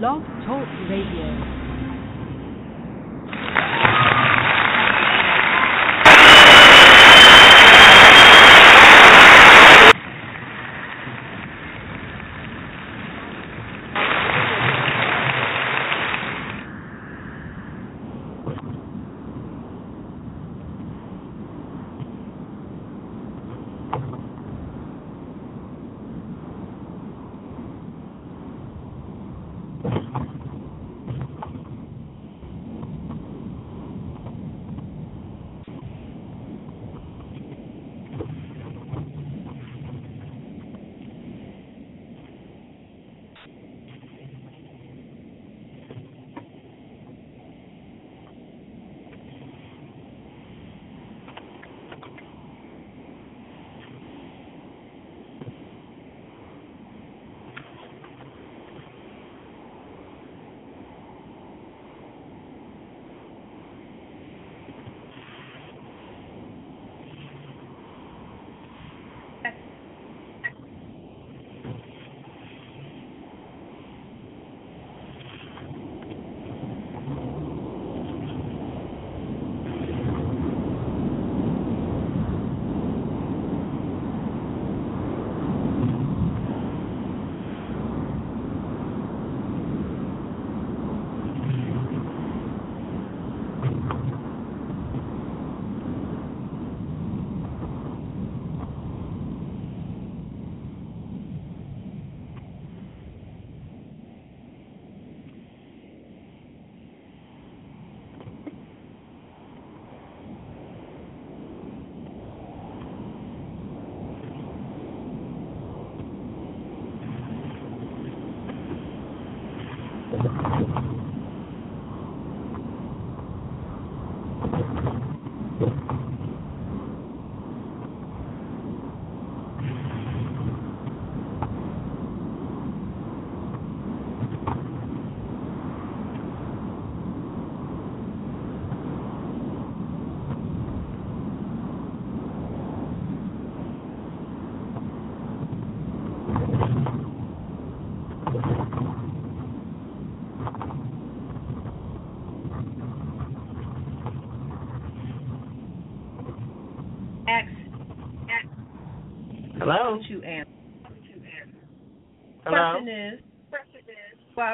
Blog Talk Radio.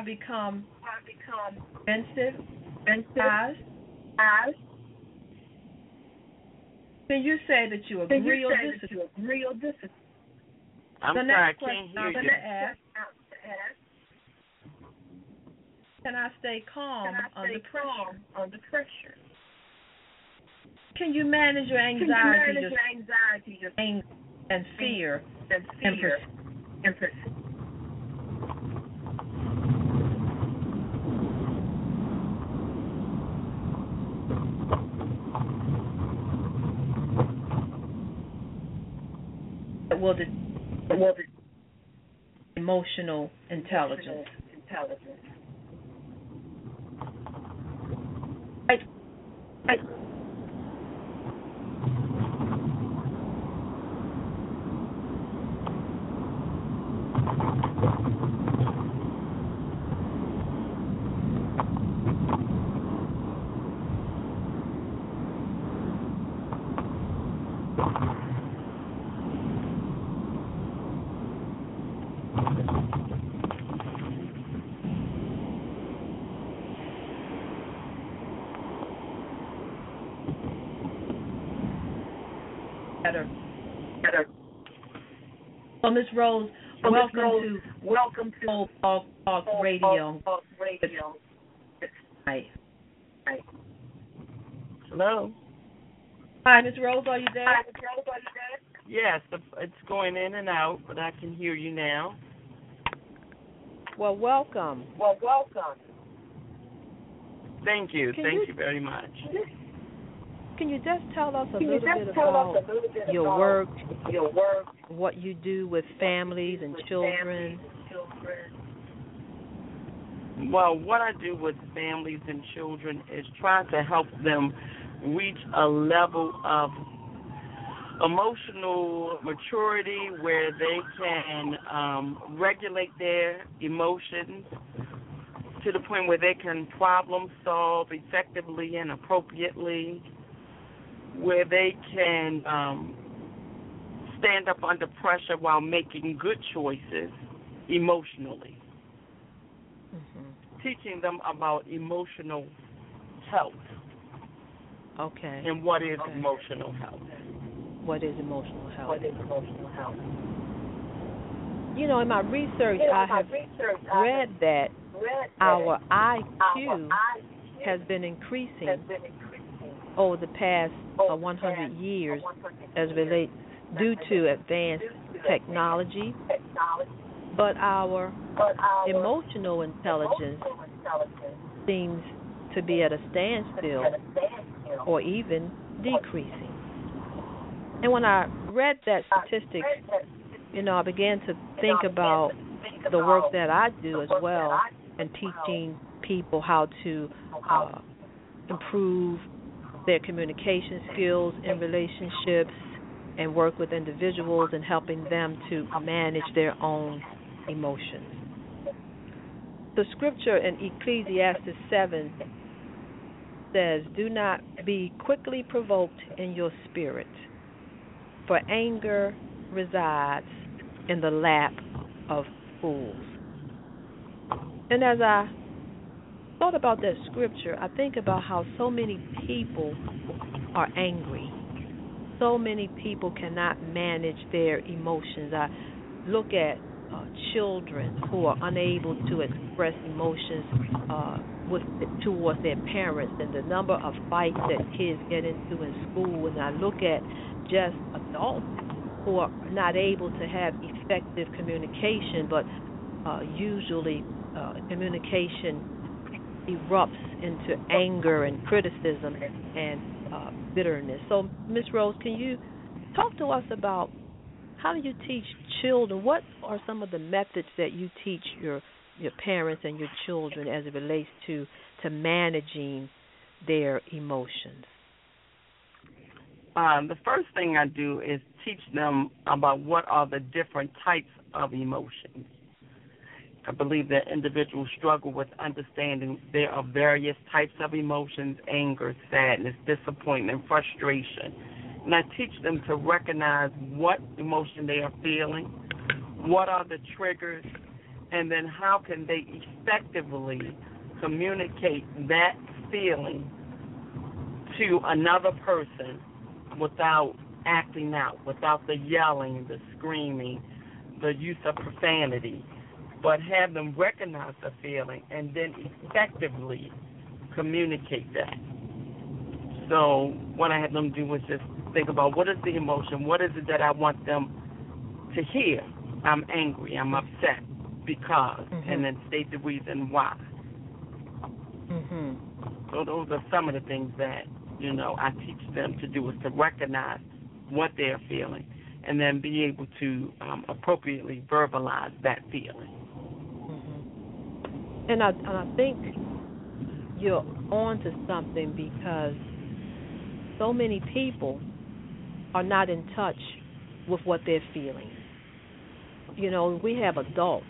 Become offensive as? As Then you say that you then agree you or say that disagree. you agree or disagree. I'm the sorry, I can't question hear I'm you. going to ask, can I stay calm Can I under stay pressure? under pressure? Can you manage your Can you anxiety, manage your your anxiety, your anger, and fear and and fear pers- and pers- that will de- well, the emotional intelligence? intelligence. Right. Right. Better. Better. Well, Ms. Rose, Ms. welcome Rose, to welcome to Full Talk, Talk Radio. Talk Radio. Hi. Hello. Hi, Ms. Rose, are you there? Hi, Ms. Rose, are you there? Yes, it's going in and out, but I can hear you now. Well, welcome. Well, welcome. Thank you. Can Thank you- you very much. Can you just tell us a little just bit tell about us a little bit your work, your work, what you do with families and with children? families and children? Well, what I do with families and children is try to help them reach a level of emotional maturity where they can um, regulate their emotions to the point where they can problem solve effectively and appropriately, where they can um, stand up under pressure while making good choices emotionally. Mhm. Teaching them about emotional health Okay. and what is Okay. emotional health. What is emotional health? What is emotional health? You know, in my research, You know, I my have research, I read that read that our our IQ IQ has been increasing has been increasing over the past uh, 100 years as years. relates due to advanced technology, but our emotional intelligence seems to be at a standstill or even decreasing. And when I read that statistic, you know, I began to think about the work that I do as well I do in as well, teaching people how to uh, improve their communication skills in relationships and work with individuals and helping them to manage their own emotions. The scripture in Ecclesiastes 7 says, Do not be quickly provoked in your spirit, for anger resides in the lap of fools. And as I thought about that scripture, I think about how so many people are angry. So many people cannot manage their emotions. I look at uh, children who are unable to express emotions uh, with towards their parents, and the number of fights that kids get into in school. And I look at just adults who are not able to have effective communication, but uh, usually uh, communication erupts into anger and criticism and uh, bitterness. So, Miss Rose, can you talk to us about how do you teach children? What are some of the methods that you teach your your parents and your children as it relates to to managing their emotions? Um, the first thing I do is teach them about what are the different types of emotions. I believe that individuals struggle with understanding there are various types of emotions anger, sadness, disappointment, frustration. And I teach them to recognize what emotion they are feeling, what are the triggers, and then how can they effectively communicate that feeling to another person without acting out, without the yelling, the screaming, the use of profanity, but have them recognize the feeling and then effectively communicate that. So what I had them do was just think about what is the emotion, what is it that I want them to hear. I'm angry, I'm upset because, Mhm. and then state the reason why. Mhm. So those are some of the things that you know I teach them to do is to recognize what they're feeling, and then be able to um, appropriately verbalize that feeling. And I and I think you're on to something because so many people are not in touch with what they're feeling. You know, we have adults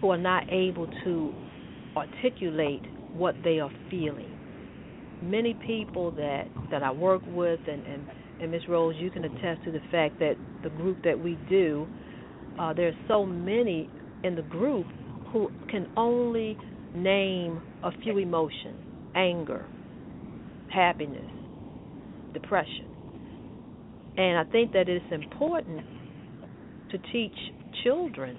who are not able to articulate what they are feeling. Many people that that I work with and and and Ms. Rose, you can attest to the fact that the group that we do, uh, are so many in the group who can only name a few emotions: anger, happiness, depression. And I think that it's important to teach children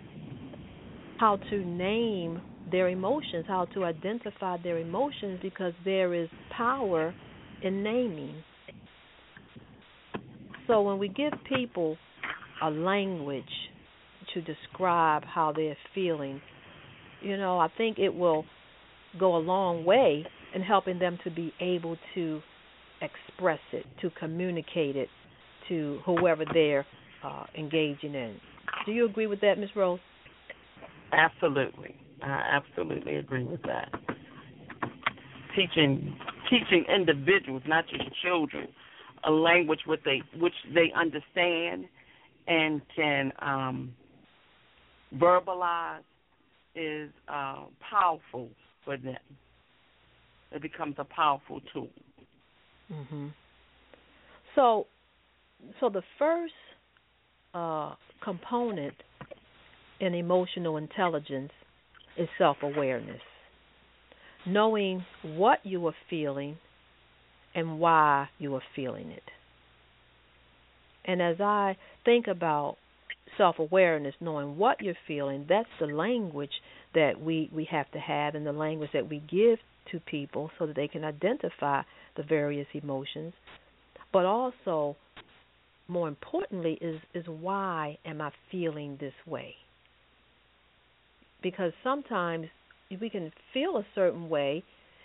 how to name their emotions, how to identify their emotions, because there is power in naming. So when we give people a language to describe how they're feeling, you know, I think it will go a long way in helping them to be able to express it, to communicate it to whoever they're uh, engaging in. Do you agree with that, Ms. Rose? Absolutely, I absolutely agree with that. Teaching teaching individuals, not just children, a language which they which they understand and can um, verbalize is uh, powerful for them. It becomes a powerful tool. Mhm. So, so the first uh, component in emotional intelligence is self-awareness, knowing what you are feeling and why you are feeling it. And as I think about self awareness, knowing what you're feeling, that's the language that we, we have to have and the language that we give to people so that they can identify the various emotions. But also, more importantly, is, is why am I feeling this way? Because sometimes we can feel a certain way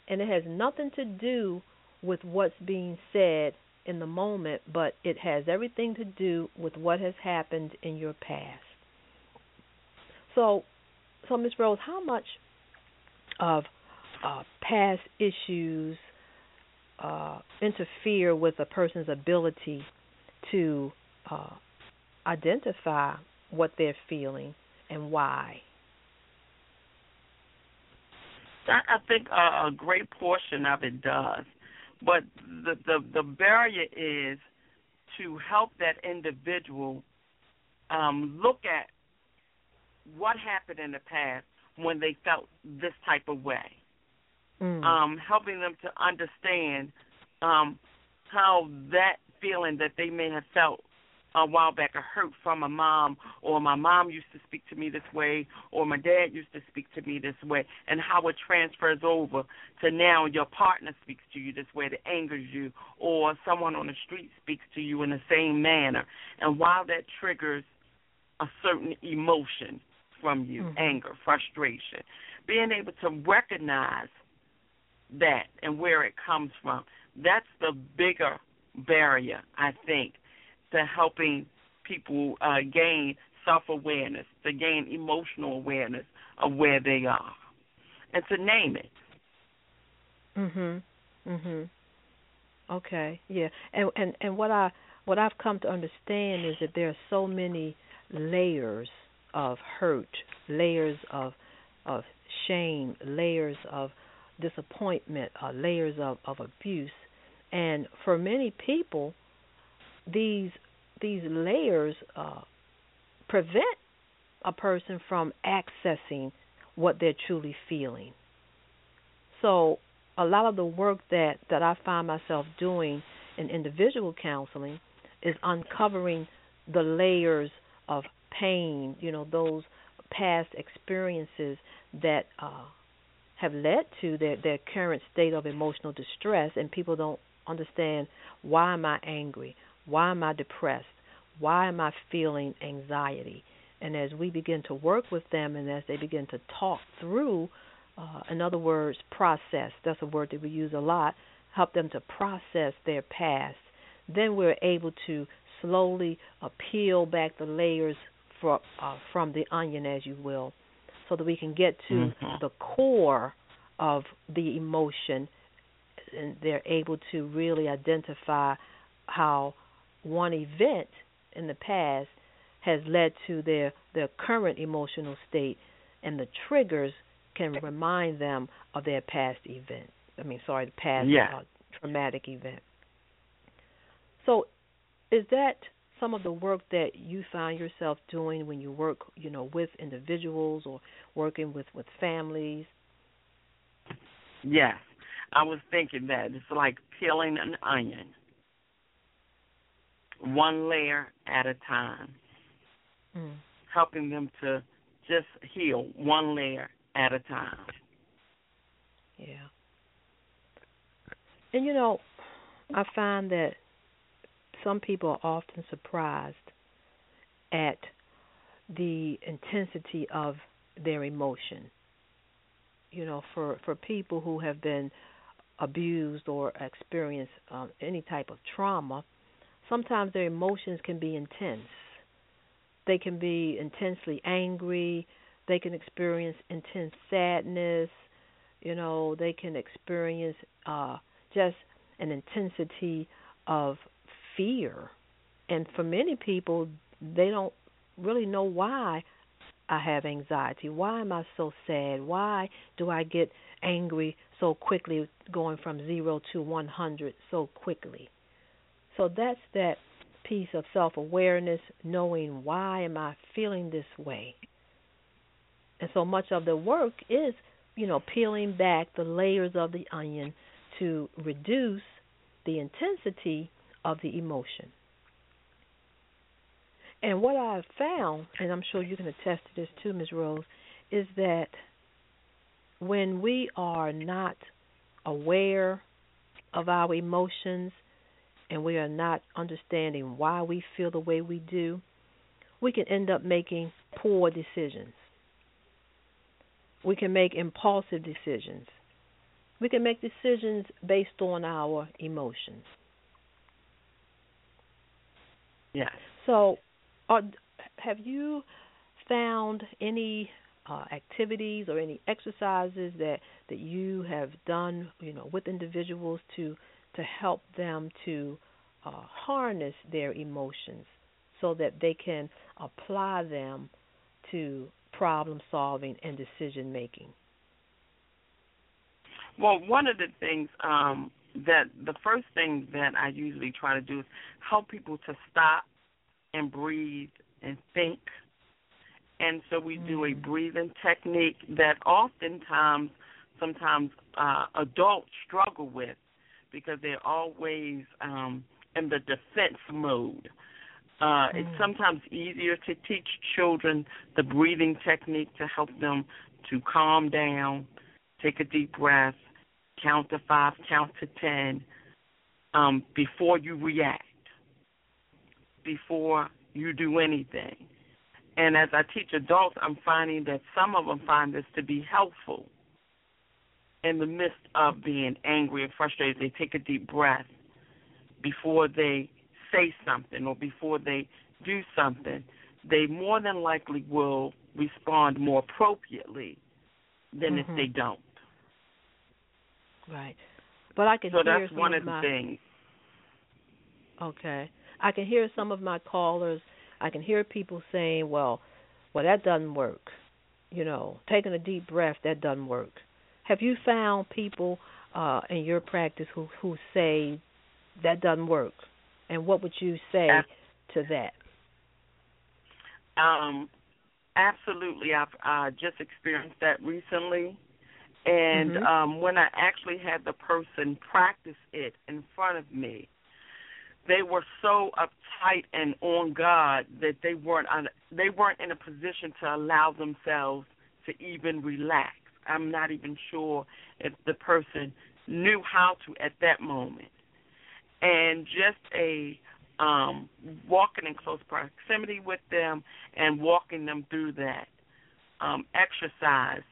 and it has nothing to do with what's being said in the moment, but it has everything to do with what has happened in your past. So, so Ms. Rose, how much of uh, past issues uh, interfere with a person's ability to uh, identify what they're feeling and why? I think a, a great portion of it does. But the, the the barrier is to help that individual um, look at what happened in the past when they felt this type of way. Mm. Um, helping them to understand um, how that feeling that they may have felt a while back, a hurt from a mom, or my mom used to speak to me this way, or my dad used to speak to me this way, and how it transfers over to now your partner speaks to you this way that angers you, or someone on the street speaks to you in the same manner, and while that triggers a certain emotion from you, mm-hmm. anger, frustration, being able to recognize that and where it comes from, that's the bigger barrier, I think, to helping people uh, gain self awareness, to gain emotional awareness of where they are, and to name it. Mhm. Mhm. Okay. Yeah. And and and what I what I've come to understand is that there are so many layers of hurt, layers of of shame, layers of disappointment, uh, layers of of abuse, and for many people, these these layers uh, prevent a person from accessing what they're truly feeling. So a lot of the work that, that I find myself doing in individual counseling is uncovering the layers of pain, you know, those past experiences that uh, have led to their, their current state of emotional distress and people don't understand why am I angry? Why am I depressed? Why am I feeling anxiety? And as we begin to work with them and as they begin to talk through, uh, in other words, process, that's a word that we use a lot, help them to process their past, then we're able to slowly uh, peel back the layers for, uh, from the onion, as you will, so that we can get to mm-hmm. the core of the emotion and they're able to really identify how one event in the past has led to their their current emotional state and the triggers can remind them of their past event i mean sorry the past yeah. uh, traumatic event. So is that some of the work that you find yourself doing when you work you know with individuals or working with with families? Yes. I was thinking that. It's like peeling an onion one layer at a time, mm. helping them to just heal one layer at a time. Yeah. And you know, I find that some people are often surprised at the intensity of their emotion. You know, for for people who have been abused or experienced um, any type of trauma, sometimes their emotions can be intense. They can be intensely angry. They can experience intense sadness. You know, they can experience uh, just an intensity of fear. And for many people, they don't really know why I have anxiety? Why am I so sad? Why do I get angry so quickly, going from zero to 100 so quickly? So that's that piece of self awareness, knowing why am I feeling this way. And so much of the work is, you know, peeling back the layers of the onion to reduce the intensity of the emotion. And what I've found, and I'm sure you can attest to this too, Ms. Rose, is that when we are not aware of our emotions and we are not understanding why we feel the way we do, we can end up making poor decisions. We can make impulsive decisions. We can make decisions based on our emotions. Yes. So, are, have you found any uh, activities or any exercises that that you have done, you know, with individuals to to help them to uh, harness their emotions so that they can apply them to problem solving and decision making? Well, one of the things um, that the first thing that I usually try to do is help people to stop and breathe and think. And so we do a mm. breathing technique that oftentimes, sometimes uh, adults struggle with because they're always um, in the defense mode. Uh, mm. It's sometimes easier to teach children the breathing technique to help them to calm down, take a deep breath, count to five, count to ten um, before you react, before you do anything. And as I teach adults, I'm finding that some of them find this to be helpful in the midst of being angry and frustrated, they take a deep breath before they say something or before they do something. They more than likely will respond more appropriately than mm-hmm. if they don't. Right. But I can so hear that's some one of of the my, things. Okay. I can hear some of my callers. I can hear people saying, "Well, well that doesn't work." You know, taking a deep breath that doesn't work. Have you found people uh, in your practice who who say that doesn't work? And what would you say to that? Um, absolutely. I've uh, just experienced that recently. And mm-hmm. um, when I actually had the person practice it in front of me, they were so uptight and on guard that they weren't on, they weren't in a position to allow themselves to even relax. I'm not even sure if the person knew how to at that moment. And just a um, walking in close proximity with them and walking them through that um, exercise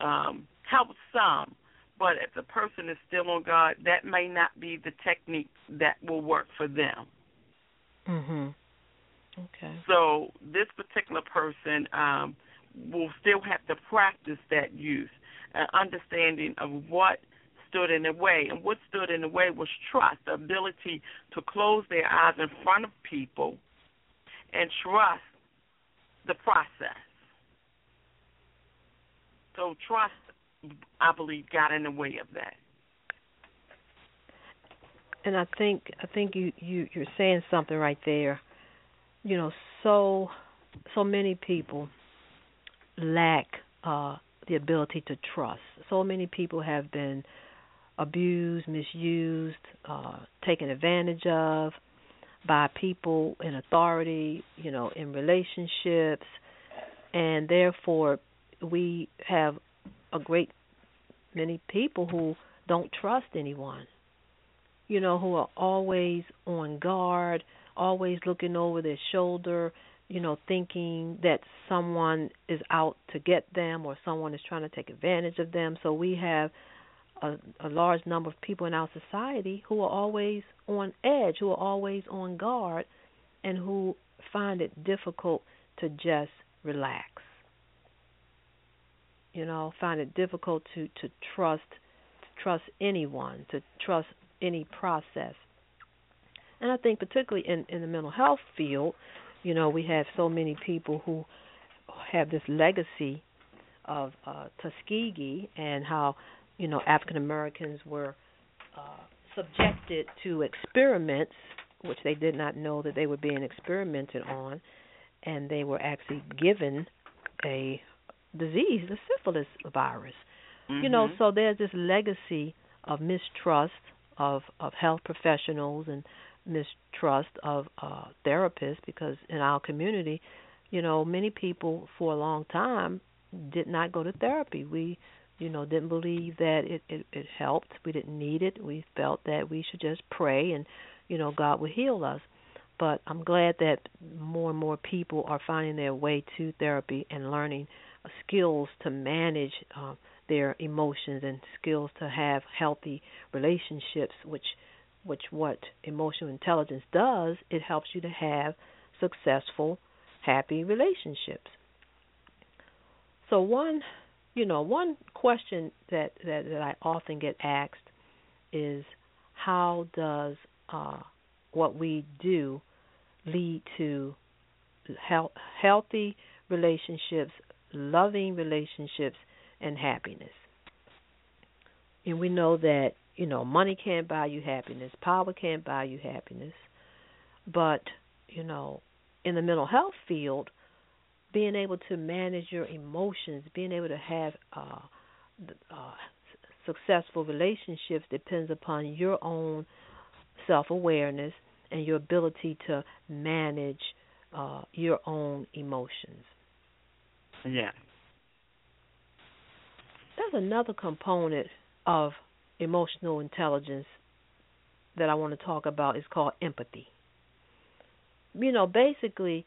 um, helps some. But if the person is still on guard, that may not be the technique that will work for them. Mhm. Okay. So this particular person um, will still have to practice that use, an uh, understanding of what stood in the way. And what stood in the way was trust, the ability to close their eyes in front of people and trust the process. So trust, I believe, got in the way of that. And I think I think you you you're saying something right there. You know, so so many people lack uh, the ability to trust. So many people have been abused, misused, uh, taken advantage of by people in authority, you know, in relationships, and therefore we have a great many people who don't trust anyone. You know, who are always on guard, always looking over their shoulder, you know, thinking that someone is out to get them or someone is trying to take advantage of them. So we have a, a large number of people in our society who are always on edge, who are always on guard, and who find it difficult to just relax. You know, find it difficult to to trust to trust anyone, to trust any process. And I think particularly in in the mental health field, you know, we have so many people who have this legacy of uh, Tuskegee and how you know African Americans were uh, subjected to experiments, which they did not know that they were being experimented on, and they were actually given a disease, the syphilis virus. Mm-hmm. You know, so there's this legacy of mistrust of of health professionals and mistrust of uh therapists because in our community, you know, many people for a long time did not go to therapy. We you know didn't believe that it, it it helped. We didn't need it. We felt that we should just pray and you know God would heal us. But I'm glad that more and more people are finding their way to therapy and learning skills to manage uh, their emotions and skills to have healthy relationships which which what emotional intelligence does it helps you to have successful happy relationships so one you know one question that that, that I often get asked is how does uh, what we do lead to health, healthy relationships loving relationships and happiness. And we know that, you know, money can't buy you happiness, power can't buy you happiness. But, you know, in the mental health field, being able to manage your emotions, being able to have uh, uh, successful relationships depends upon your own self awareness and your ability to manage uh, your own emotions. Yeah. There's another component of emotional intelligence that I want to talk about is called empathy. You know, basically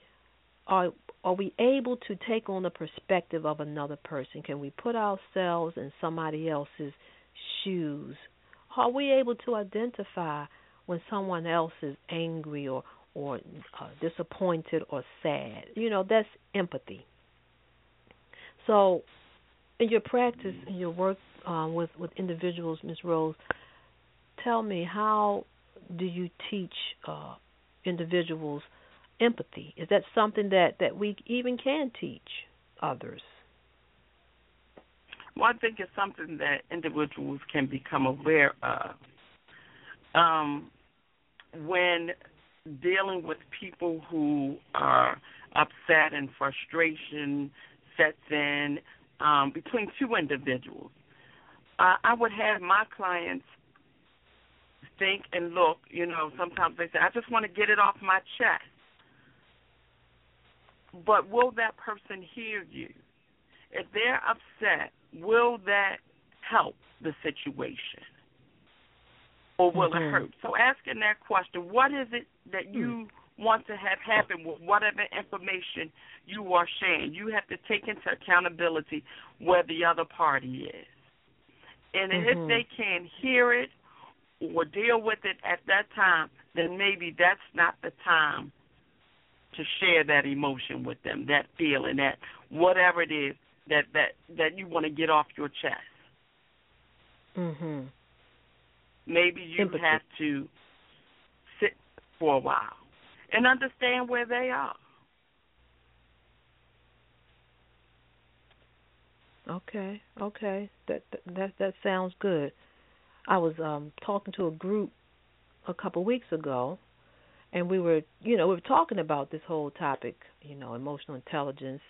are are we able to take on the perspective of another person? Can we put ourselves in somebody else's shoes? Are we able to identify when someone else is angry or or uh, disappointed or sad? You know, that's empathy. So, in your practice, in your work um, with with individuals, Ms. Rose, tell me how do you teach uh, individuals empathy? Is that something that that we even can teach others? Well, I think it's something that individuals can become aware of. Um, when dealing with people who are upset and frustration sets in um, between two individuals. Uh, I would have my clients think and look, you know, sometimes they say, I just want to get it off my chest. But will that person hear you? If they're upset, will that help the situation? Or will mm-hmm. it hurt? So asking that question, what is it that you mm. want to have happen with whatever information you are sharing. You have to take into accountability where the other party is. And mm-hmm. if they can't hear it or deal with it at that time, then maybe that's not the time to share that emotion with them, that feeling, that whatever it is that that that you want to get off your chest. Mhm. Maybe you Empathy. have to sit for a while and understand where they are. Okay, okay. That that that sounds good. I was um talking to a group a couple weeks ago and we were, you know, we were talking about this whole topic, you know, emotional intelligence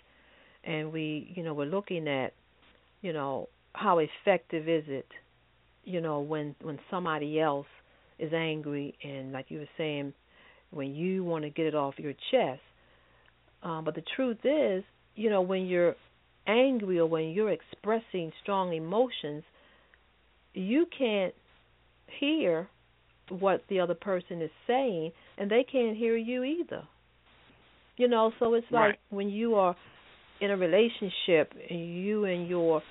and we, you know, we're looking at, you know, how effective is it, you know, when when somebody else is angry and like you were saying when you want to get it off your chest. Um but the truth is, you know, when you're angry or when you're expressing strong emotions, you can't hear what the other person is saying and they can't hear you either. You know, so it's like right. when you are in a relationship and you and your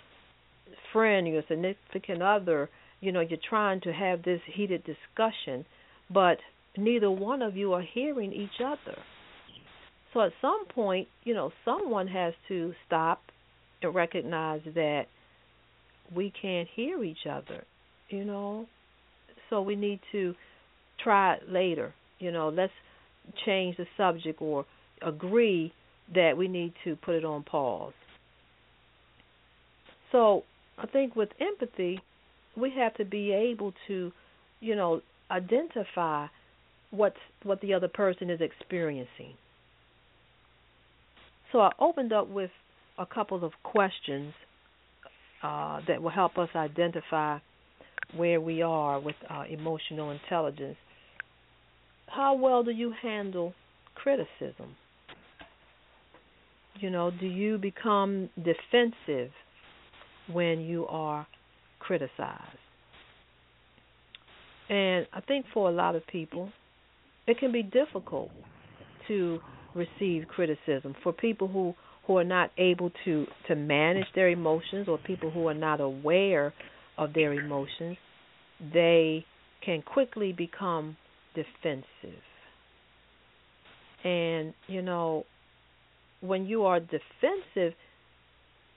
friend, your significant other, you know, you're trying to have this heated discussion, but neither one of you are hearing each other. So at some point, you know, someone has to stop and recognize that we can't hear each other, you know. So we need to try later. You know, let's change the subject or agree that we need to put it on pause. So I think with empathy, we have to be able to, you know, identify what's what the other person is experiencing. So I opened up with a couple of questions uh, that will help us identify where we are with uh, emotional intelligence. How well do you handle criticism? You know, do you become defensive when you are criticized? And I think for a lot of people, it can be difficult to receive criticism. For people who, who are not able to, to manage their emotions or people who are not aware of their emotions, they can quickly become defensive. And, you know, when you are defensive,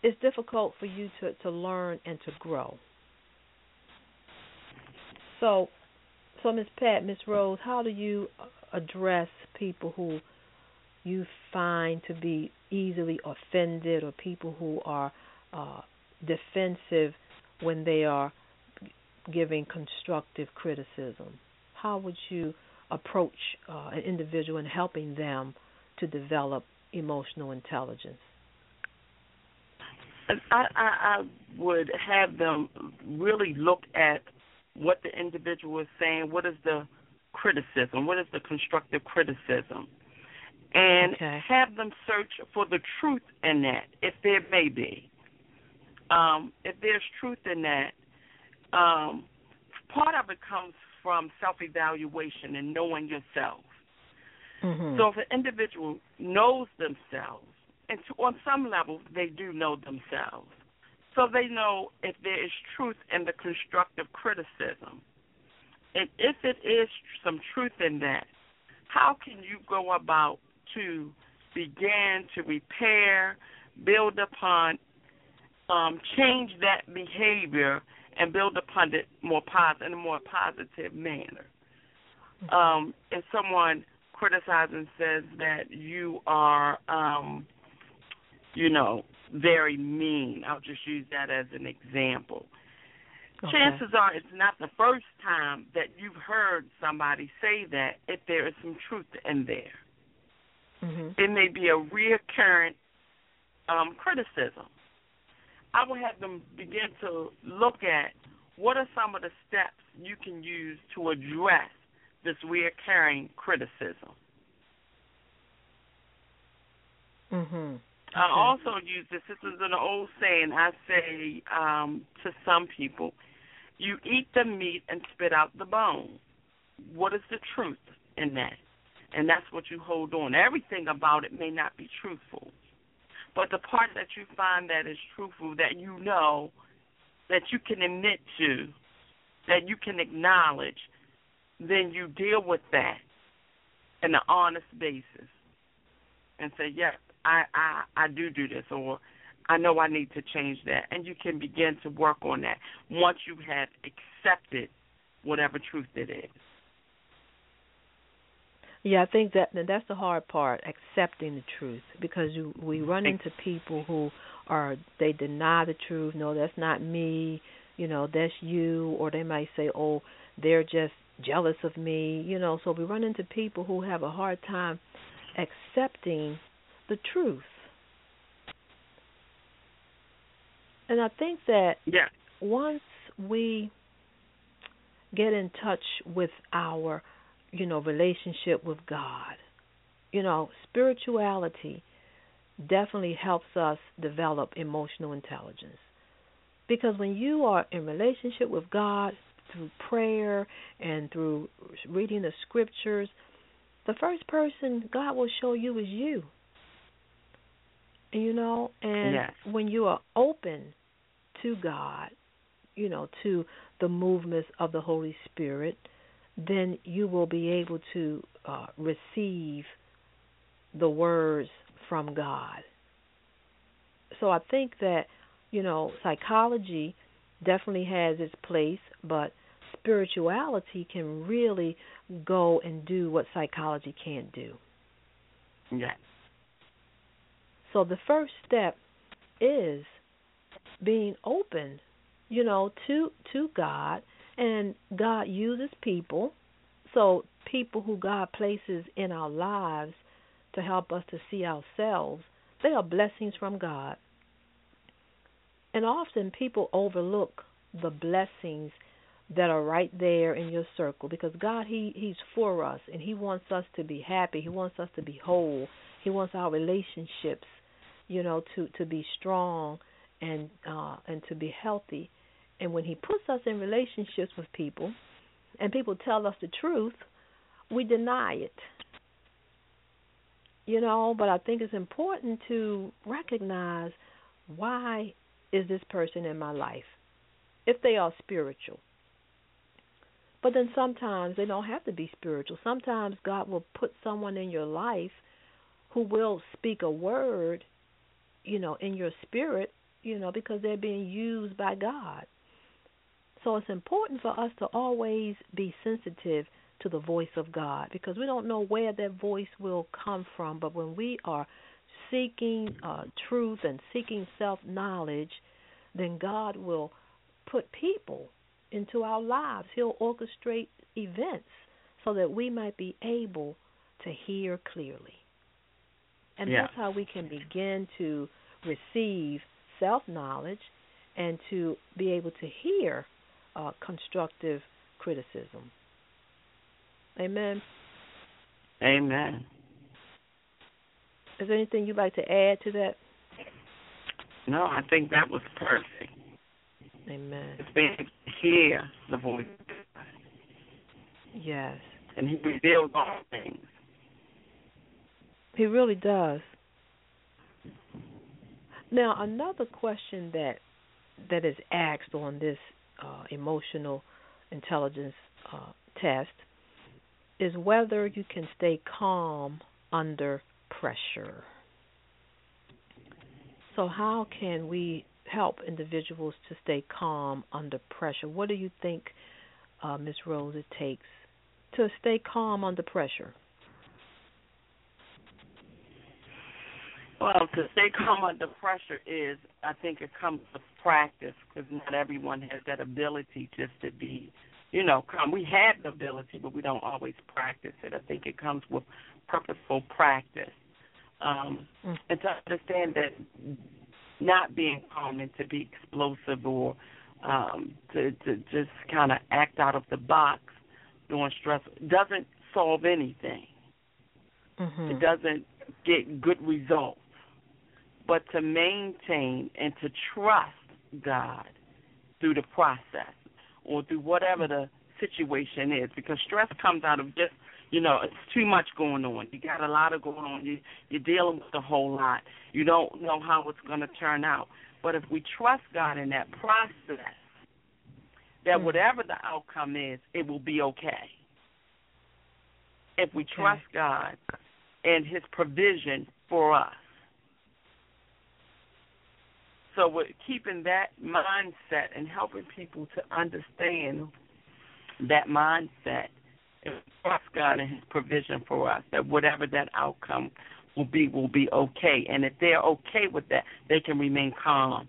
it's difficult for you to, to learn and to grow. So, so Miss Pat, Miss Rose, how do you address people who you find to be easily offended or people who are uh, defensive when they are giving constructive criticism? How would you approach uh, an individual and helping them to develop emotional intelligence? I, I, I would have them really look at what the individual is saying. What is the criticism? What is the constructive criticism? And okay. have them search for the truth in that, if there may be. Um, if there's truth in that, um, part of it comes from self evaluation and knowing yourself. Mm-hmm. So if an individual knows themselves, and to, on some level they do know themselves, so they know if there is truth in the constructive criticism. And if it is some truth in that, how can you go about to begin to repair, build upon, um, change that behavior and build upon it more positive in a more positive manner. Um, if someone criticizes and says that you are, um, you know, very mean, I'll just use that as an example. Okay. Chances are it's not the first time that you've heard somebody say that if there is some truth in there. Mm-hmm. It may be a reoccurring um, criticism. I would have them begin to look at what are some of the steps you can use to address this reoccurring criticism. Mm-hmm. I also use this. This is an old saying. I say um, to some people, "You eat the meat and spit out the bone." What is the truth in that? And that's what you hold on. Everything about it may not be truthful, but the part that you find that is truthful, that you know, that you can admit to, that you can acknowledge, then you deal with that in an honest basis and say, "Yes, I, I I do do this," or "I know I need to change that," and you can begin to work on that once you have accepted whatever truth it is. Yeah, I think that that's the hard part, accepting the truth, because you, we run into people who are they deny the truth. No, that's not me. You know, that's you, or they might say, "Oh, they're just jealous of me." You know, so we run into people who have a hard time accepting the truth. And I think that Yeah. once we get in touch with our, you know, relationship with God, you know, spirituality definitely helps us develop emotional intelligence. Because when you are in relationship with God through prayer and through reading the scriptures, the first person God will show you is you. You know, and Yes. when you are open to God, you know, to the movements of the Holy Spirit, then you will be able to uh, receive the words from God. So I think that, you know, psychology definitely has its place, but spirituality can really go and do what psychology can't do. Yes. So the first step is being open, you know, to to God and God uses people. So people who God places in our lives to help us to see ourselves, they are blessings from God. And often people overlook the blessings that are right there in your circle because God he he's for us and he wants us to be happy. He wants us to be whole. He wants our relationships, you know, to to be strong and uh and to be healthy. And when he puts us in relationships with people and people tell us the truth, we deny it. You know, but I think it's important to recognize why is this person in my life if they are spiritual. But then sometimes they don't have to be spiritual. Sometimes God will put someone in your life who will speak a word, you know, in your spirit, you know, because they're being used by God. So it's important for us to always be sensitive to the voice of God because we don't know where that voice will come from. But when we are seeking uh, truth and seeking self knowledge, then God will put people into our lives. He'll orchestrate events so that we might be able to hear clearly. And yeah. that's how we can begin to receive self knowledge and to be able to hear uh, constructive criticism. Amen. Amen. Is there anything you'd like to add to that? No, I think that was perfect. Amen. It's being to hear the voice. Yes. And He reveals all things. He really does. Now, another question that that is asked on this uh, emotional intelligence uh, test is whether you can stay calm under pressure. So, how can we help individuals to stay calm under pressure? What do you think, uh, Ms. Rose, it takes to stay calm under pressure? Well, to stay calm under pressure is, I think, it comes practice because not everyone has that ability just to be, you know, calm. We have the ability, but we don't always practice it. I think it comes with purposeful practice. Um, mm. And to understand that not being calm and to be explosive or um, to, to just kind of act out of the box during stress doesn't solve anything. Mm-hmm. It doesn't get good results but to maintain and to trust God through the process or through whatever the situation is because stress comes out of just you know it's too much going on. You got a lot of going on. You you're dealing with a whole lot. You don't know how it's going to turn out. But if we trust God in that process that Mm. whatever the outcome is it will be okay. If we trust God and his provision for us so with keeping that mindset and helping people to understand that mindset and trust God and His provision for us, that whatever that outcome will be will be okay. And if they're okay with that, they can remain calm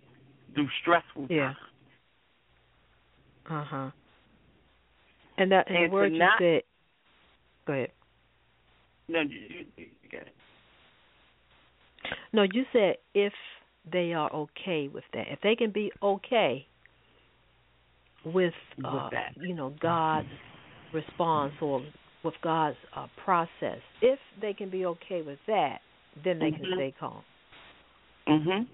through stressful Yeah. times. Uh huh. And that and And the word you not- said. Go ahead. No, you, you, you get it. No, you said if they are okay with that, if they can be okay with, With uh, that. you know, God's response or with God's uh, process, if they can be okay with that, then they can Mhm. stay calm. Mhm.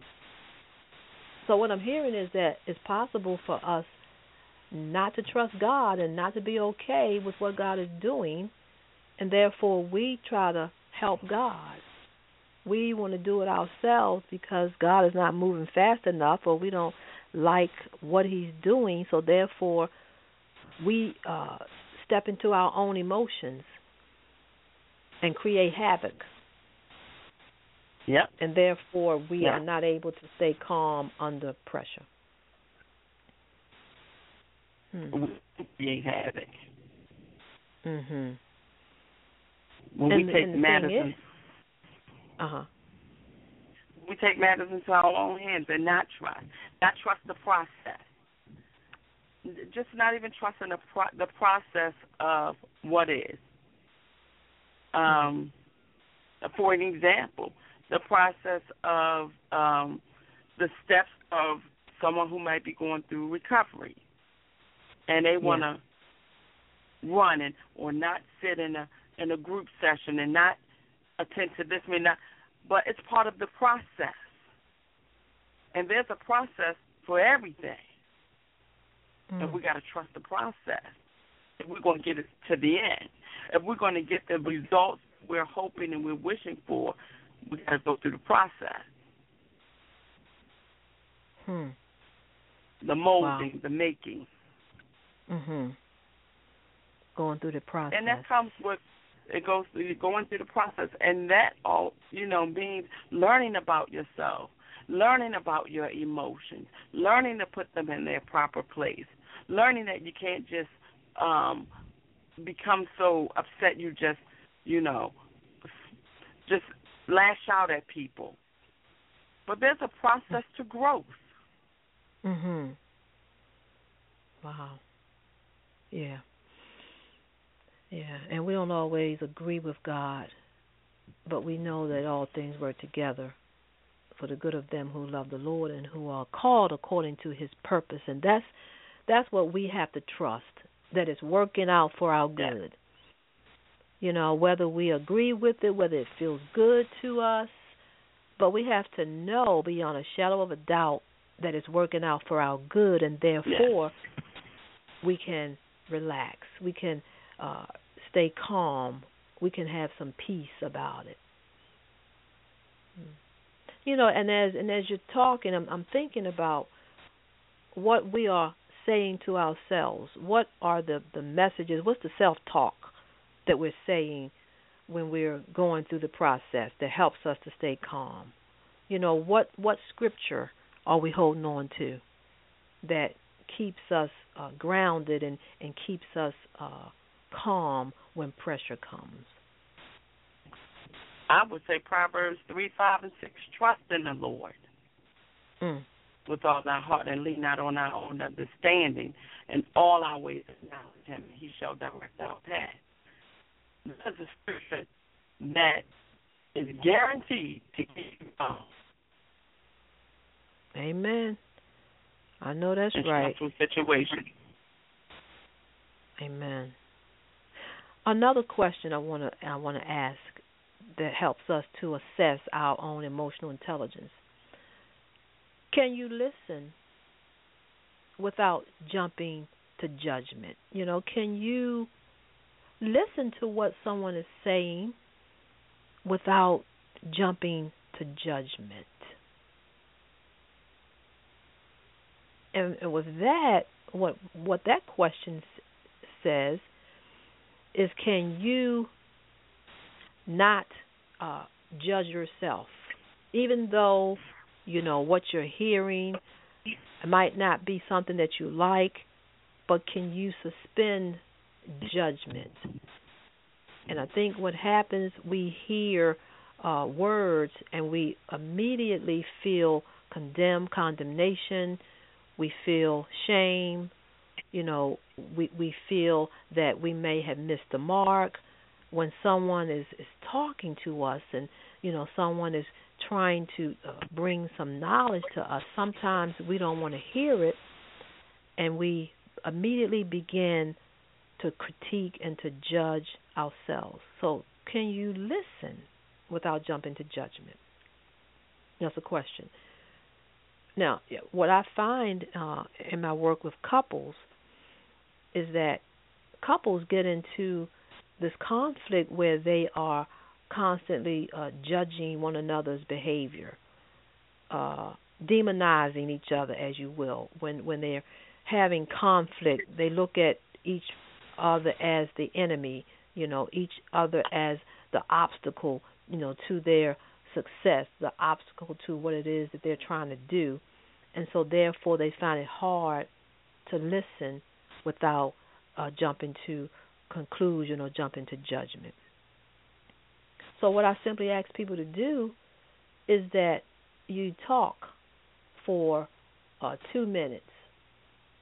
So what I'm hearing is that it's possible for us not to trust God and not to be okay with what God is doing, and therefore we try to help God. We want to do it ourselves because God is not moving fast enough, or we don't like what He's doing. So therefore, we uh, step into our own emotions and create havoc Yep. and therefore we Yeah. are not able to stay calm under pressure. Hmm. We create havoc. Mhm. When And- we take matters Uh huh. we take matters into our own hands and not trust, not trust the process. Just not even trusting the pro- the process of what is. Um, for an example, the process of um, the steps of someone who might be going through recovery, and they want to run and or not sit in a in a group session and not attend to this mean not but it's part of the process. And there's a process for everything. Mm. And we gotta trust the process. If we're gonna get it to the end. If we're gonna get the results we're hoping and we're wishing for, we gotta go through the process. Hmm. The molding, the making. Mhm. Going through the process. And that comes with it goes through going through the process and that all you know means learning about yourself learning about your emotions learning to put them in their proper place learning that you can't just um become so upset you just you know just lash out at people but there's a process to growth Mhm. Wow. Yeah. Yeah, and we don't always agree with God, but we know that all things work together for the good of them who love the Lord and who are called according to his purpose. And that's that's what we have to trust that it's working out for our good. You know, whether we agree with it, whether it feels good to us, but we have to know beyond a shadow of a doubt that it's working out for our good and therefore we can relax. We can uh, stay calm. We can have some peace about it. You know, and as and as you're talking, I'm, I'm thinking about what we are saying to ourselves. What are the the messages? What's the self talk that we're saying when we're going through the process that helps us to stay calm? You know, what what scripture are we holding on to that keeps us uh, grounded and and keeps us uh, calm when pressure comes? I would say Proverbs 3, 5, and 6. Trust in the Lord Mm. with all thy heart and lean not on our own understanding. And all our ways acknowledge him, and he shall direct our path. That's a scripture that is guaranteed to keep you calm Amen. I know that's right. stressful situations. Amen. Another question I want to I want to ask that helps us to assess our own emotional intelligence. Can you listen without jumping to judgment? You know, can you listen to what someone is saying without jumping to judgment? And, with that, what what that question says is, can you not uh, judge yourself, even though you know what you're hearing might not be something that you like, but can you suspend judgment? And I think what happens, we hear uh, words and we immediately feel condemn, condemnation. We feel shame. You know, we we feel that we may have missed the mark when someone is is talking to us and you know someone is trying to uh, bring some knowledge to us. Sometimes we don't want to hear it and we immediately begin to critique and to judge ourselves. So can you listen without jumping to judgment? That's a question. Now what i find uh, in my work with couples is that couples get into this conflict where they are constantly uh, judging one another's behavior, uh, demonizing each other, as you will. When when they're having conflict, they look at each other as the enemy. You know, each other as the obstacle. You know, to their success, the obstacle to what it is that they're trying to do, and so therefore they find it hard to listen without uh, jumping to conclusion or jumping to judgment. So what I simply ask people to do is that you talk for uh, two minutes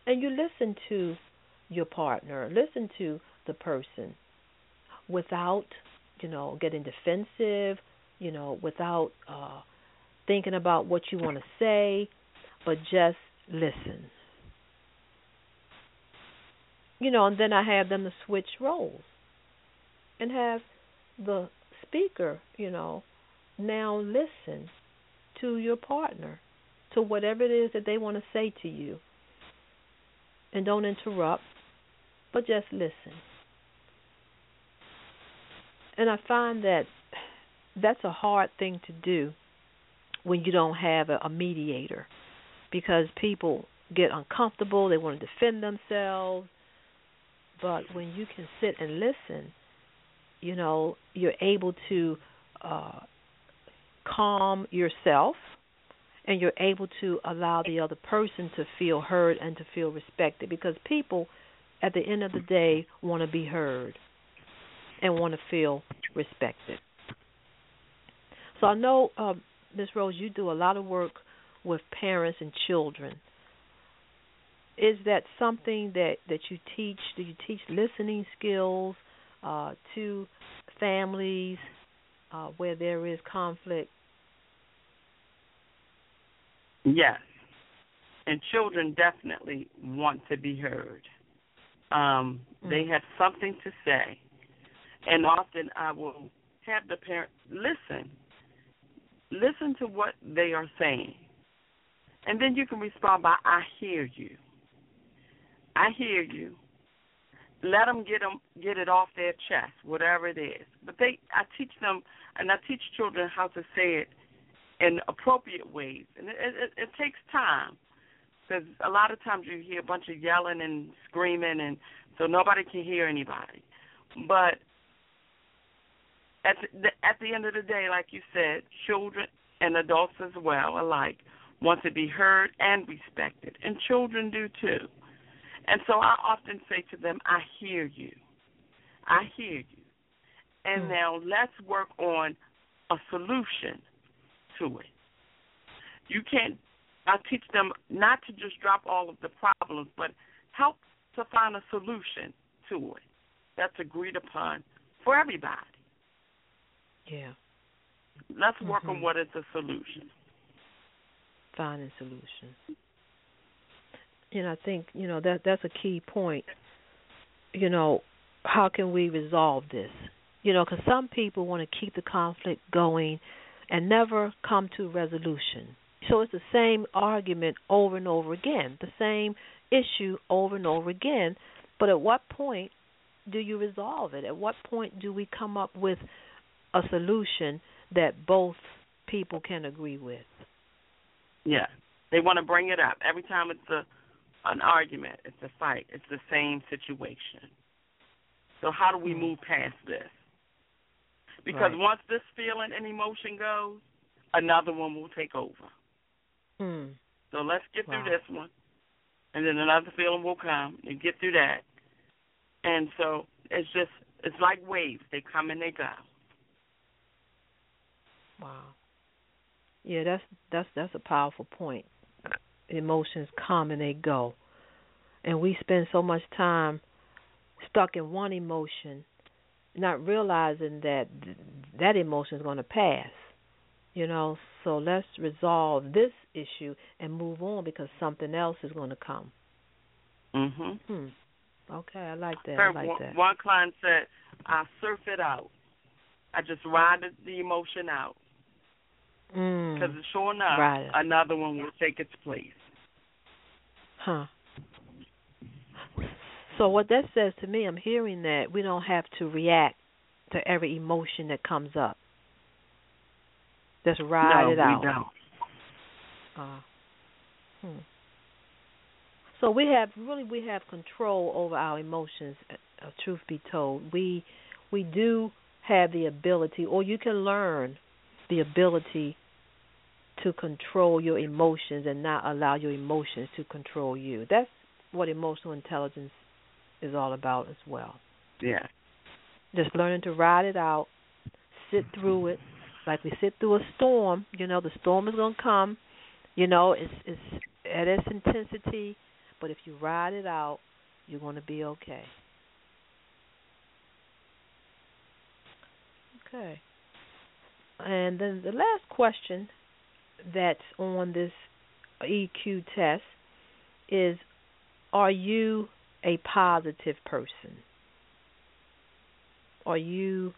and you listen to your partner, listen to the person without, you know, getting defensive, you know, without uh, thinking about what you want to say, but just listen. You know, and then I have them to switch roles and have the speaker, you know, now listen to your partner, to whatever it is that they want to say to you. And don't interrupt, but just listen. And I find that that's a hard thing to do when you don't have a, a mediator because people get uncomfortable, they want to defend themselves. But when you can sit and listen, you know, you're able to uh, calm yourself and you're able to allow the other person to feel heard and to feel respected because people at the end of the day want to be heard and want to feel respected. So I know, uh, Ms. Rose, you do a lot of work with parents and children. Is that something that that you teach? Do you teach listening skills uh, to families uh, where there is conflict? Yes. And children definitely want to be heard. Um, mm-hmm. They have something to say. And often I will have the parent listen. Listen to what they are saying. And then you can respond by, I hear you. I hear you. Let them get them get it off their chest, whatever it is. But they, I teach them, and I teach children how to say it in appropriate ways, and it, it, it takes time because a lot of times you hear a bunch of yelling and screaming, and so nobody can hear anybody. But at the, at the end of the day, like you said, children and adults as well alike want to be heard and respected, and children do too. And so I often say to them, I hear you. I hear you. And mm. now let's work on a solution to it. You can't, I teach them not to just drop all of the problems, but help to find a solution to it that's agreed upon for everybody. Yeah. Let's work mm-hmm. on what is the solution. Finding solutions. And I think you know that that's a key point. You know, how can we resolve this? You know, because some people want to keep the conflict going and never come to resolution. So it's the same argument over and over again, the same issue over and over again. But at what point do you resolve it? At what point do we come up with a solution that both people can agree with? Yeah. They want to bring it up. Every time it's a an argument, it's a fight, it's the same situation. So how do we mm. move past this? Because right. once this feeling and emotion goes, another one will take over. Mm. So let's get wow. through this one, and then another feeling will come and get through that. And so it's just it's like waves; they come and they go. Wow. Yeah, that's that's that's a powerful point. Emotions come and they go, and we spend so much time stuck in one emotion not realizing that that emotion is going to pass. You know, so let's resolve this issue and move on because something else is going to come. Mhm. Hmm. Okay, I like that. Sir, I like one, that. One client said, "I surf it out. I just ride the emotion out because mm. sure enough, right. another one will take its place." Huh. So what that says to me, I'm hearing that we don't have to react to every emotion that comes up. Just ride no, it out. No, We don't. Uh, hmm. So we have really we have control over our emotions. Uh, truth be told, we we do have the ability, or you can learn the ability to control your emotions and not allow your emotions to control you. That's what emotional intelligence is all about as well. Yeah. Just learning to ride it out, sit through it, like we sit through a storm, you know, the storm is gonna come. You know, it's it's at its intensity, but if you ride it out, you're gonna be okay. Okay. And then the last question that's on this EQ test is Are you a positive person? Are you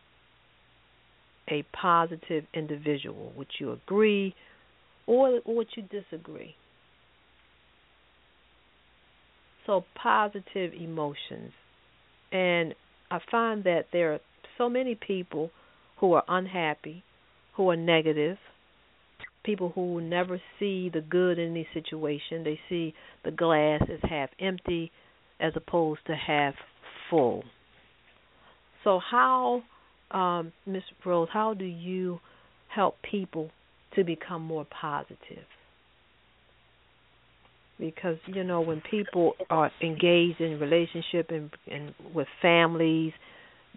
a positive individual? Would you agree or, or would you disagree? So, positive emotions. And I find that there are so many people who are unhappy, who are negative, people who never see the good in any situation. They see the glass as half empty as opposed to half full. So, how, um, Ms. Rose, how do you help people to become more positive? Because you know when people are engaged in relationship and, and with families,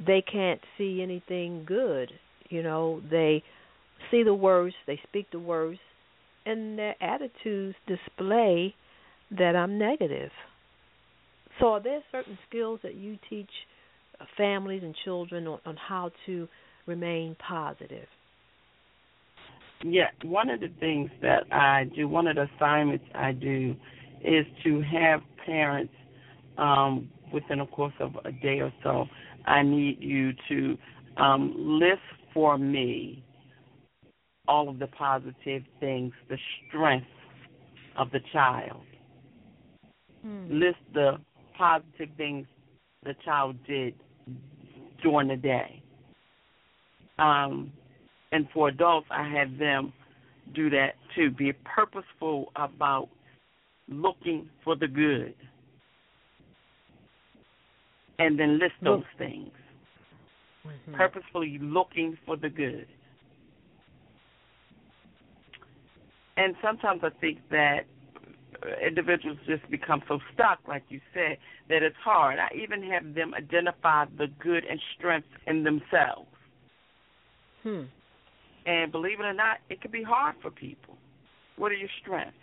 they can't see anything good. You know they see the words, they speak the words, and their attitudes display that I'm negative. So, are there certain skills that you teach uh, families and children on, on how to remain positive? Yeah, one of the things that I do, one of the assignments I do, is to have parents um, within a course of a day or so. I need you to um, list for me all of the positive things, the strength of the child. Hmm. List the positive things the child did during the day. Um, and for adults, I had them do that too. Be purposeful about looking for the good, and then list those Look. things. Mm-hmm. Purposefully looking for the good. And sometimes I think that individuals just become so stuck, like you said, that it's hard. I even have them identify the good and strength in themselves. Hmm. And believe it or not, it can be hard for people. What are your strengths?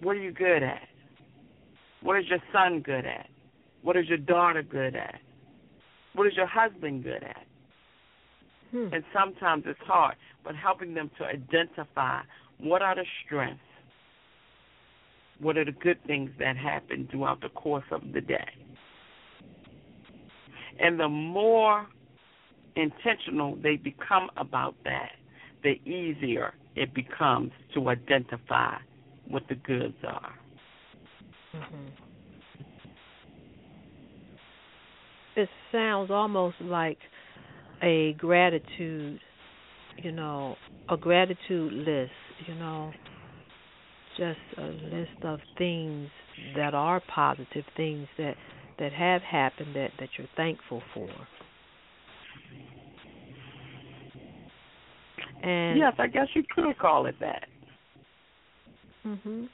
What are you good at? What is your son good at? What is your daughter good at? What is your husband good at? Hmm. And sometimes it's hard, but helping them to identify what are the strengths, what are the good things that happen throughout the course of the day. And the more intentional they become about that, the easier it becomes to identify what the goods are. hmm It sounds almost like a gratitude, you know, a gratitude list, you know, just a list of things that are positive, things that that have happened that that you're thankful for. And yes, I guess you could call it that. Mhm.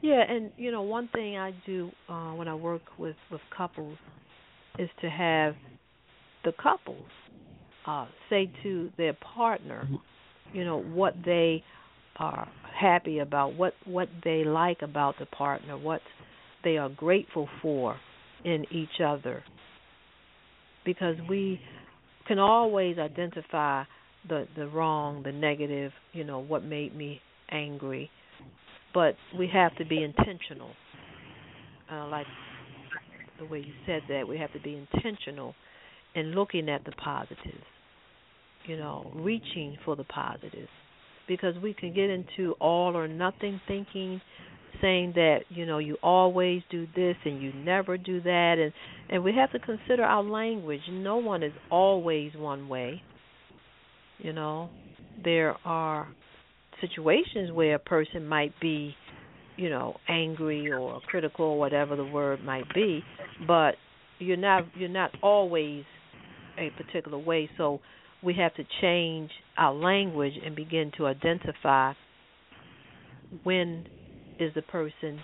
Yeah, and you know, one thing I do uh when I work with with couples is to have the couples uh say to their partner, you know, what they are happy about, what what they like about the partner, what they are grateful for in each other. Because we can always identify the the wrong, the negative, you know, what made me angry, but we have to be intentional. Uh, like the way you said that, we have to be intentional in looking at the positives. You know, reaching for the positives, because we can get into all or nothing thinking, saying that you know you always do this and you never do that, and and we have to consider our language. No one is always one way. You know, there are situations where a person might be, you know, angry or critical or whatever the word might be, but you're not you're not always a particular way. So we have to change our language and begin to identify when is the person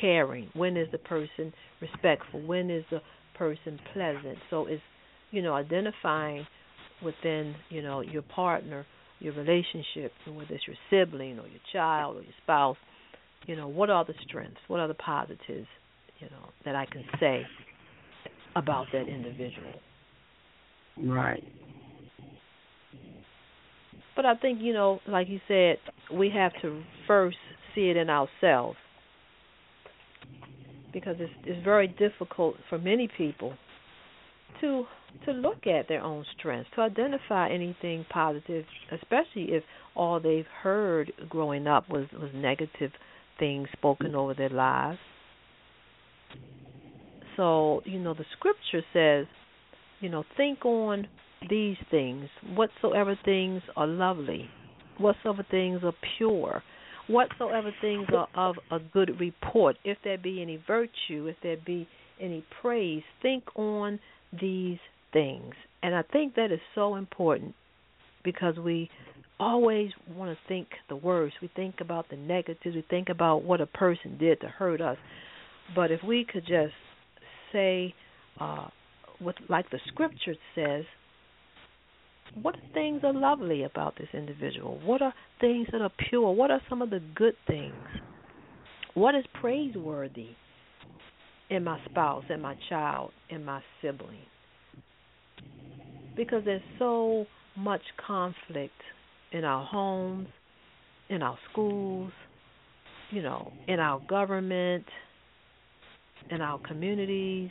caring, when is the person respectful, when is the person pleasant. So it's you know identifying within, you know, your partner, your relationship, whether it's your sibling or your child or your spouse, you know, what are the strengths? What are the positives, you know, that I can say about that individual? Right. But I think, you know, like you said, we have to first see it in ourselves. Because it's it's very difficult for many people to to look at their own strengths, to identify anything positive, especially if all they've heard growing up was was negative things spoken over their lives. So, you know, the scripture says, you know, think on these things, whatsoever things are lovely, whatsoever things are pure, whatsoever things are of a good report, if there be any virtue, if there be any praise, think on these things. And I think that is so important because we always want to think the worst. We think about the negatives. We think about what a person did to hurt us. But if we could just say, uh, what like the scripture says, what things are lovely about this individual? What are things that are pure? What are some of the good things? What is praiseworthy in my spouse, in my child, in my sibling? Because there's so much conflict in our homes, in our schools, you know, in our government, in our communities.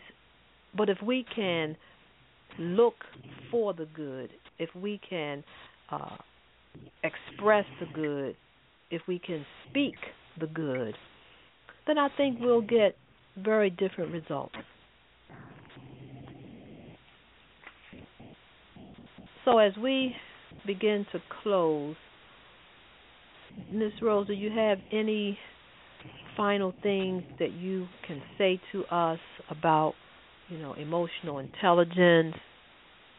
But if we can look for the good, if we can uh, express the good, if we can speak the good, then I think we'll get very different results. So as we begin to close, Miss Rose, do you have any final things that you can say to us about, you know, emotional intelligence?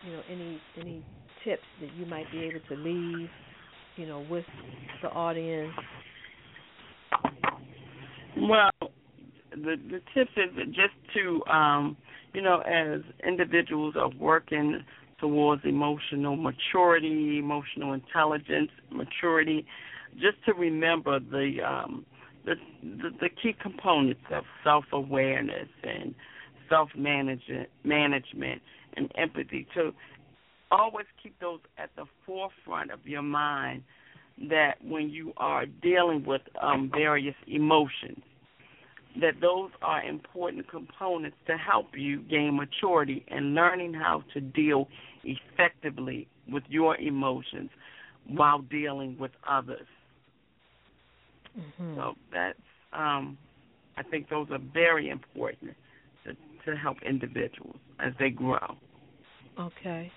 You know, any any tips that you might be able to leave, you know, with the audience? Well, the the tip is just to um, you know, as individuals are working towards emotional maturity, emotional intelligence, maturity, just to remember the um, the, the the key components of self awareness and self management management and empathy to always keep those at the forefront of your mind that when you are dealing with um, various emotions that those are important components to help you gain maturity and learning how to deal effectively with your emotions while dealing with others. Mm-hmm. So that's um I think those are very important to help individuals as they grow. Okay.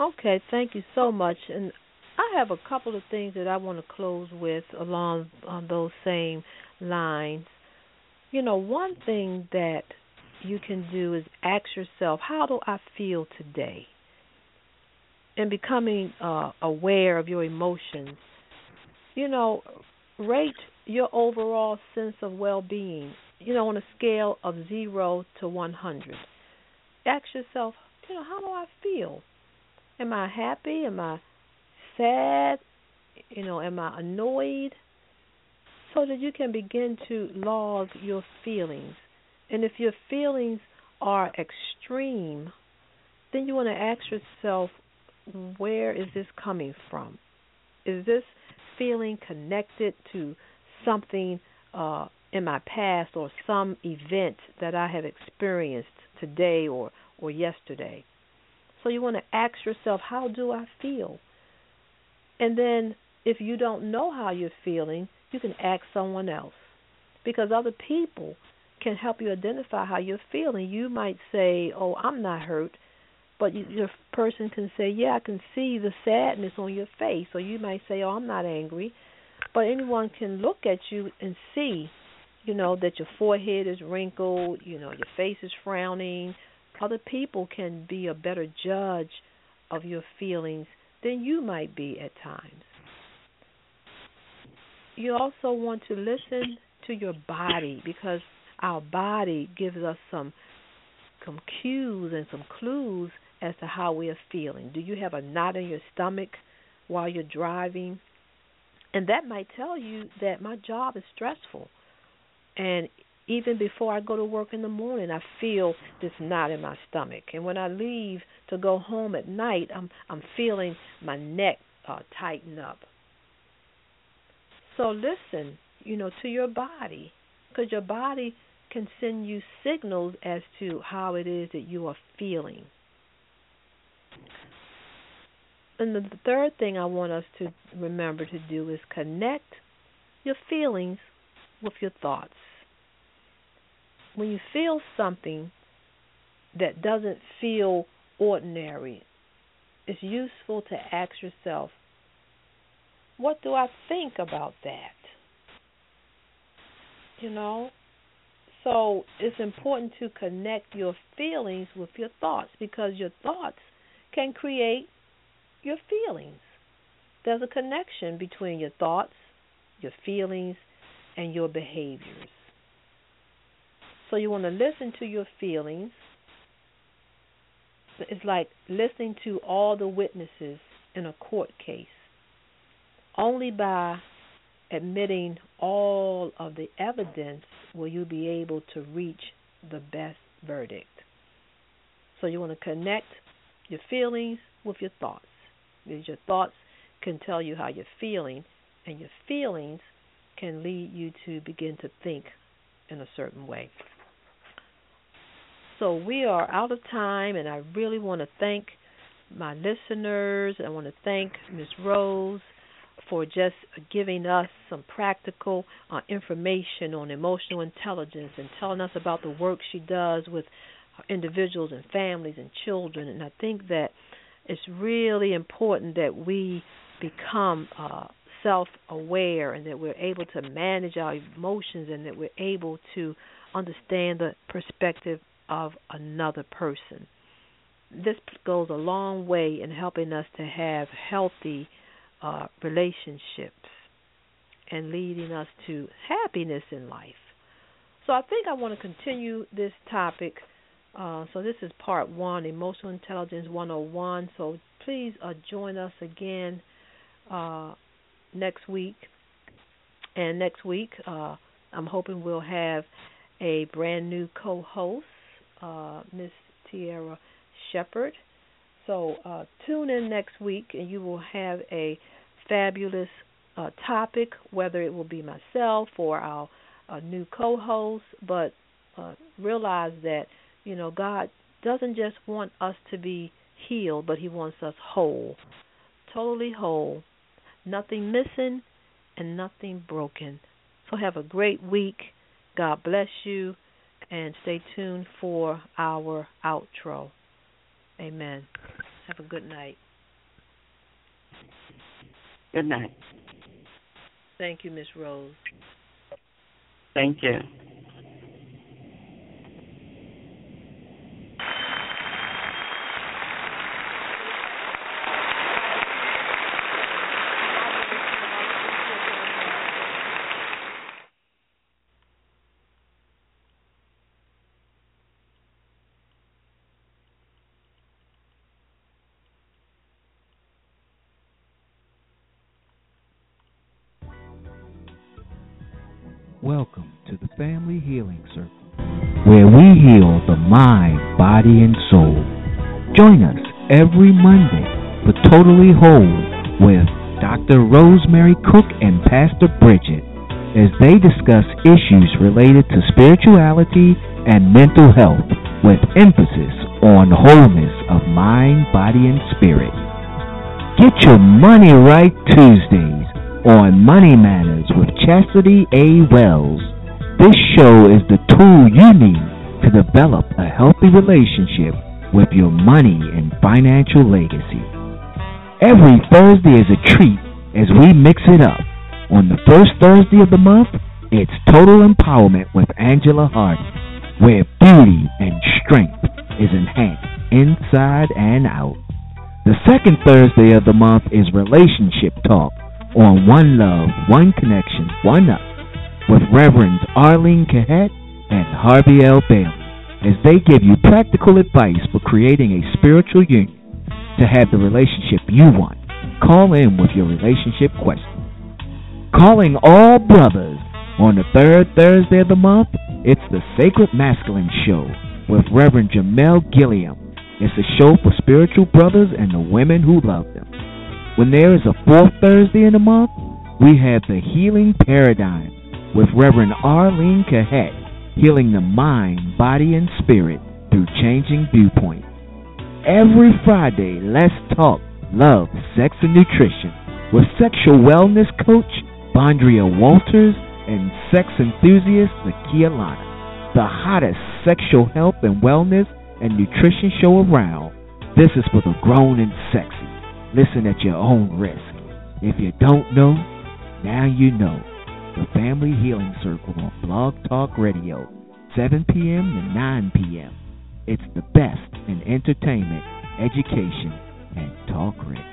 Okay, thank you so much. And I have a couple of things that I want to close with along on those same lines. You know, one thing that you can do is ask yourself, how do I feel today? And becoming uh, aware of your emotions. You know, rate your overall sense of well-being. You know, on a scale of zero to one hundred. Ask yourself, you know, how do I feel? Am I happy? Am I sad? You know, am I annoyed? So that you can begin to log your feelings. And if your feelings are extreme, then you want to ask yourself, where is this coming from? Is this feeling connected to something uh, in my past or some event that I have experienced today or, or yesterday? So you want to ask yourself, how do I feel? And then if you don't know how you're feeling, you can ask someone else. Because other people can help you identify how you're feeling. You might say, "Oh, I'm not hurt," but you, your person can say, "Yeah, I can see the sadness on your face." Or you might say, "Oh, I'm not angry," but anyone can look at you and see, you know, that your forehead is wrinkled, you know, your face is frowning. Other people can be a better judge of your feelings than you might be at times. You also want to listen to your body because our body gives us some some cues and some clues as to how we are feeling. Do you have a knot in your stomach while you're driving? And that might tell you that my job is stressful. And even before I go to work in the morning, I feel this knot in my stomach. And when I leave to go home at night, I'm I'm feeling my neck uh, tighten up. So listen, you know, to your body, because your body can send you signals as to how it is that you are feeling. And the third thing I want us to remember to do is connect your feelings with your thoughts. When you feel something that doesn't feel ordinary, it's useful to ask yourself, what do I think about that? You know? So it's important to connect your feelings with your thoughts because your thoughts can create your feelings. There's a connection between your thoughts, your feelings, and your behaviors. So you want to listen to your feelings. It's like listening to all the witnesses in a court case. Only by admitting all of the evidence will you be able to reach the best verdict. So you want to connect your feelings with your thoughts. Because your thoughts can tell you how you're feeling, and your feelings can lead you to begin to think in a certain way. So we are out of time, and I really want to thank my listeners. I want to thank Ms. Rose for just giving us some practical uh, information on emotional intelligence and telling us about the work she does with individuals and families and children. And I think that it's really important that we become uh, self aware and that we're able to manage our emotions and that we're able to understand the perspective of another person. This goes a long way in helping us to have healthy uh, relationships and leading us to happiness in life. So I think I want to continue this topic. Uh, so this is part one, Emotional Intelligence 101. So please uh, join us again uh, next week. And next week, uh, I'm hoping we'll have a brand new co-host, uh, Miss Tierra Shepard. So uh, tune in next week, and you will have a fabulous uh, topic, whether it will be myself or our uh, new co-host. But uh, realize that you know God doesn't just want us to be healed, but He wants us whole, totally whole, nothing missing and nothing broken. So have a great week. God bless you, and stay tuned for our outro. Amen. Have a good night. Good night. Thank you, Miss Rose. Thank you. The mind, body, and soul. Join us every Monday for Totally Whole with Dr. Rosemary Cook and Pastor Bridget as they discuss issues related to spirituality and mental health with emphasis on wholeness of mind, body, and spirit. Get your money right Tuesdays on Money Matters with Chastity A. Wells. This show is the tool you need to develop a healthy relationship with your money and financial legacy. Every Thursday is a treat as we mix it up. On the first Thursday of the month, it's Total Empowerment with Angela Hardy, where beauty and strength is enhanced inside and out. The second Thursday of the month is Relationship Talk on One Love, One Connection, One Up with Reverends Arlene Cahet and Harvey L. Bailey. as they give you practical advice for creating a spiritual union to have the relationship you want. Call in with your relationship question. Calling all brothers on the third Thursday of the month, it's the Sacred Masculine Show with Reverend Jamel Gilliam. It's a show for spiritual brothers and the women who love them. When there is a fourth Thursday in the month, we have the Healing Paradigm with Reverend Arlene Cahet, healing the mind, body, and spirit through changing viewpoints. Every Friday, let's talk love, sex, and nutrition with sexual wellness coach Bondria Walters and sex enthusiast Nakia Lana. The hottest sexual health and wellness and nutrition show around. This is for the grown and sexy. Listen at your own risk. If you don't know, now you know. The Family Healing Circle on Blog Talk Radio, 7 p.m. to 9 p.m. It's the best in entertainment, education, and talk radio.